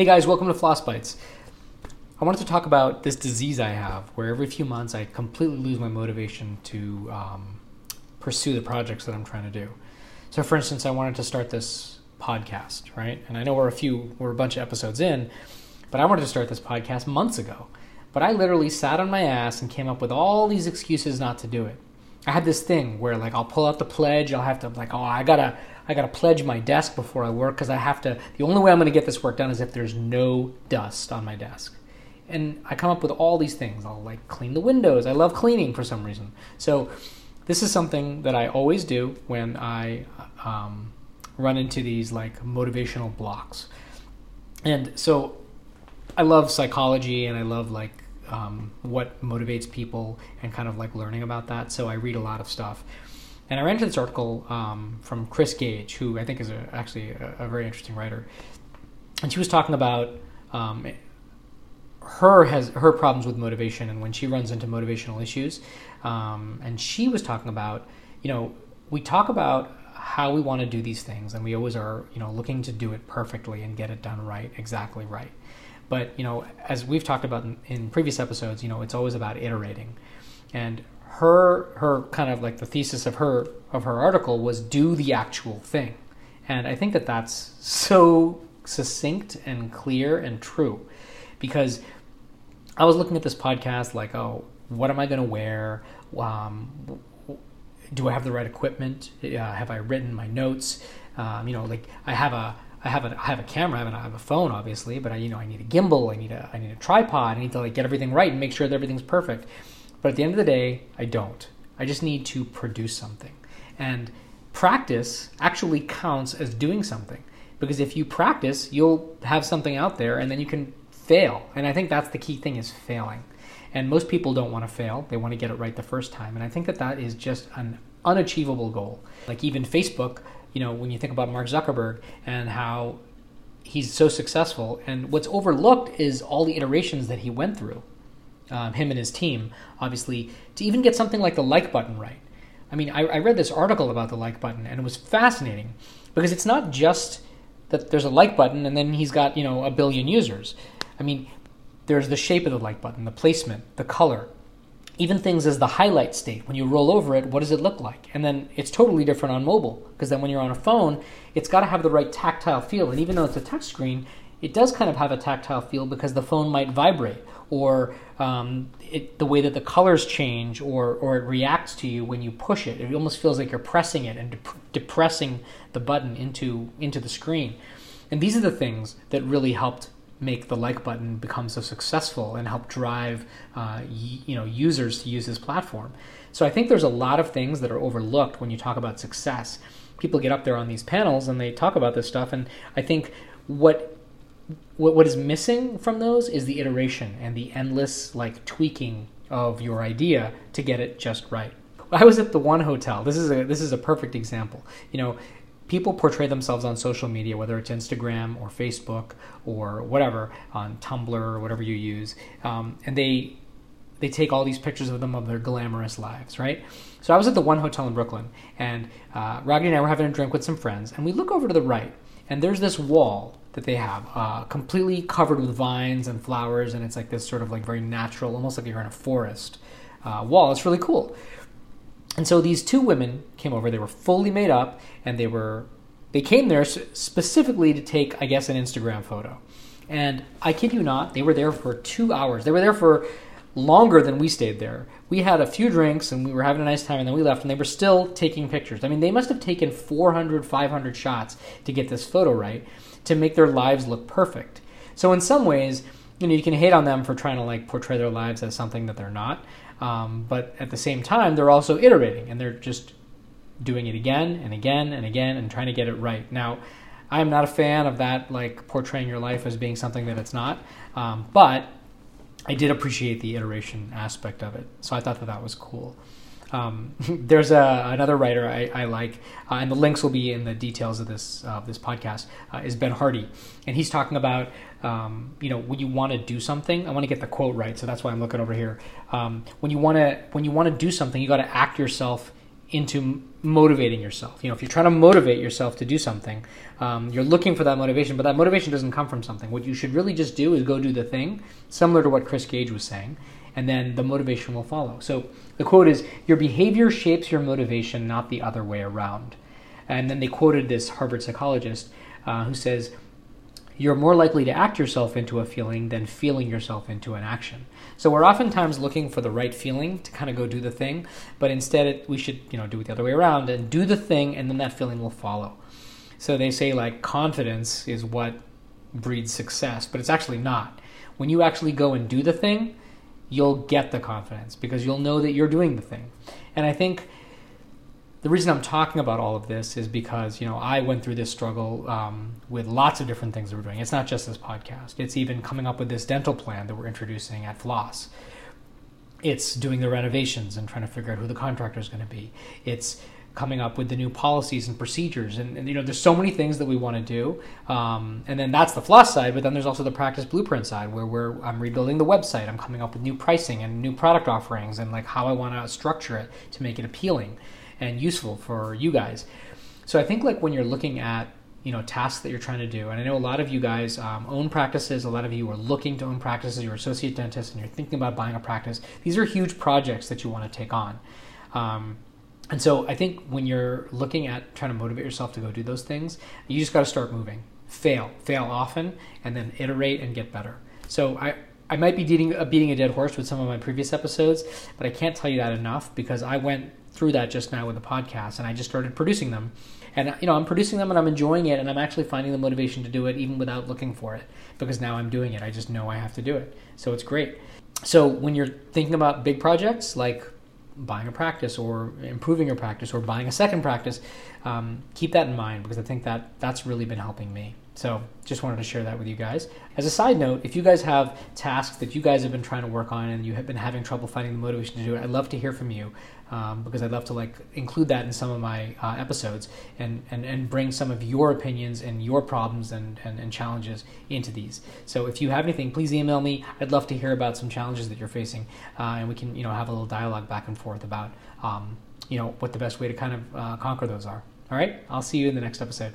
Hey guys, welcome to Floss Bites. I wanted to talk about this disease I have where every few months I completely lose my motivation to um, pursue the projects that I'm trying to do. So, for instance, I wanted to start this podcast, right? And I know we're a few, we're a bunch of episodes in, but I wanted to start this podcast months ago. But I literally sat on my ass and came up with all these excuses not to do it. I had this thing where like I'll pull out the pledge, I'll have to like, oh, I gotta I got to pledge my desk before I work because I have to. The only way I'm to get this work done is if there's no dust on my desk. And I come up with all these things. I'll like clean the windows. I love cleaning for some reason. So this is something that I always do when I um, run into these like motivational blocks. And so I love psychology and I love like um, what motivates people and kind of like learning about that. So I read a lot of stuff. And I ran into this article um, from Kris Gage, who I think is a, actually a, a, very interesting writer, and she was talking about um, her has her problems with motivation and when she runs into motivational issues, um, and she was talking about you know we talk about how we want to do these things and we always are you know looking to do it perfectly and get it done right exactly right but you know as we've talked about in, in previous episodes you know it's always about iterating. And her her kind of like the thesis of her of her article was do the actual thing. And i think that that's so succinct and clear and true. Because i was looking at this podcast like oh what am i going to wear? Um, do i have the right equipment? Uh, have i written my notes? Um, you know like i have a I have a I have a camera, I have have a phone, obviously, but I you know I need a gimbal, I need a I need a tripod, I need to like get everything right and make sure that everything's perfect. But at the end of the day, I don't. I just need to produce something. And practice actually counts as doing something. Because if you practice, you'll have something out there and then you can fail. And I think that's the key thing is failing. And most people don't want to fail. They want to get it right the first time. And I think that that is just an unachievable goal. Like even Facebook, you know, when you think about Mark Zuckerberg and how he's so successful and what's overlooked is all the iterations that he went through um, him and his team, obviously, to even get something like the like button right. I mean, I, I read this article about the like button, and it was fascinating because it's not just that there's a like button and then he's got you know a billion users. I mean, there's the shape of the like button, the placement, the color, even things as the highlight state. When you roll over it, what does it look like? And then it's totally different on mobile because then when you're on a phone, it's got to have the right tactile feel. And even though it's a touch screen, it does kind of have a tactile feel because the phone might vibrate or um, it, the way that the colors change or, or it reacts to you when you push it. It almost feels like you're pressing it and dep- depressing the button into, into the screen. And these are the things that really helped make the like button become so successful and help drive uh, you know users to use this platform. So I think there's a lot of things that are overlooked when you talk about success. People get up there on these panels and they talk about this stuff, and I think what what, what is missing from those is the iteration and the endless like tweaking of your idea to get it just right. I was at the one hotel. This is a this is a perfect example. You know, people portray themselves on social media, whether it's Instagram or Facebook or whatever, on Tumblr or whatever you use, um, and they they take all these pictures of them of their glamorous lives, right? So I was at the one hotel in Brooklyn, and uh, and I were having a drink with some friends, and we look over to the right, and there's this wall that they have, uh, completely covered with vines and flowers, and it's like this sort of like very natural, almost like you're in a forest uh, wall. It's really cool. And so these two women came over. They were fully made up, and they were they came there specifically to take, I guess, an Instagram photo. And I kid you not, they were there for two hours. They were there for longer than we stayed there. We had a few drinks and we were having a nice time, and then we left, and they were still taking pictures. I mean, they must have taken 400, 500 shots to get this photo right to make their lives look perfect. So in some ways, you know, you can hate on them for trying to like portray their lives as something that they're not. Um, but at the same time, they're also iterating and they're just doing it again and again and again and trying to get it right. Now, I am not a fan of that, like portraying your life as being something that it's not. Um, but I did appreciate the iteration aspect of it, so I thought that that was cool. Um, there's a, another writer I, I like, uh, and the links will be in the details of this uh, this podcast. Uh, is Ben Hardy, and he's talking about um, you know when you want to do something. I want to get the quote right, so that's why I'm looking over here. Um, when you want to when you want to do something, you got to act yourself into motivating yourself. You know, if you're trying to motivate yourself to do something, um, you're looking for that motivation, but that motivation doesn't come from something. What you should really just do is go do the thing, similar to what Kris Gage was saying, and then the motivation will follow. So the quote is Your behavior shapes your motivation, not the other way around. And then they quoted this Harvard psychologist uh, who says, You're more likely to act yourself into a feeling than feeling yourself into an action. So we're oftentimes looking for the right feeling to kind of go do the thing, but instead it, we should you know do it the other way around and do the thing, and then that feeling will follow. So they say like confidence is what breeds success, but it's actually not. When you actually go and do the thing, you'll get the confidence because you'll know that you're doing the thing. And I think the reason I'm talking about all of this is because you know I went through this struggle um, with lots of different things that we're doing. It's not just this podcast. It's even coming up with this dental plan that we're introducing at Floss. It's doing the renovations and trying to figure out who the contractor is going to be. It's coming up with the new policies and procedures and, and, you know there's so many things that we want to do um, and then that's the floss side but then there's also the practice blueprint side where we're i'm rebuilding the website i'm coming up with new pricing and new product offerings and like how i want to structure it to make it appealing and useful for you guys. So I think like when you're looking at you know tasks that you're trying to do, and I know a lot of you guys um, own practices. A lot of you are looking to own practices. You're associate dentists, and you're thinking about buying a practice. These are huge projects that you want to take on. Um, and so I think when you're looking at trying to motivate yourself to go do those things, you just got to start moving. Fail, fail often, and then iterate and get better. So I, I might be beating, uh, beating a dead horse with some of my previous episodes, but I can't tell you that enough because I went through that just now with the podcast, and I just started producing them. And you know, I'm producing them and I'm enjoying it, and I'm actually finding the motivation to do it even without looking for it because now I'm doing it. I just know I have to do it, so it's great. So when you're thinking about big projects like buying a practice or improving your practice or buying a second practice, um, keep that in mind because I think that that's really been helping me. So just wanted to share that with you guys. As a side note, if you guys have tasks that you guys have been trying to work on and you have been having trouble finding the motivation to do it, I'd love to hear from you um, because I'd love to like include that in some of my uh, episodes and, and, and bring some of your opinions and your problems and, and, and challenges into these. So if you have anything, please email me. I'd love to hear about some challenges that you're facing uh, and we can you know have a little dialogue back and forth about um, you know what the best way to kind of uh, conquer those are. All right, I'll see you in the next episode.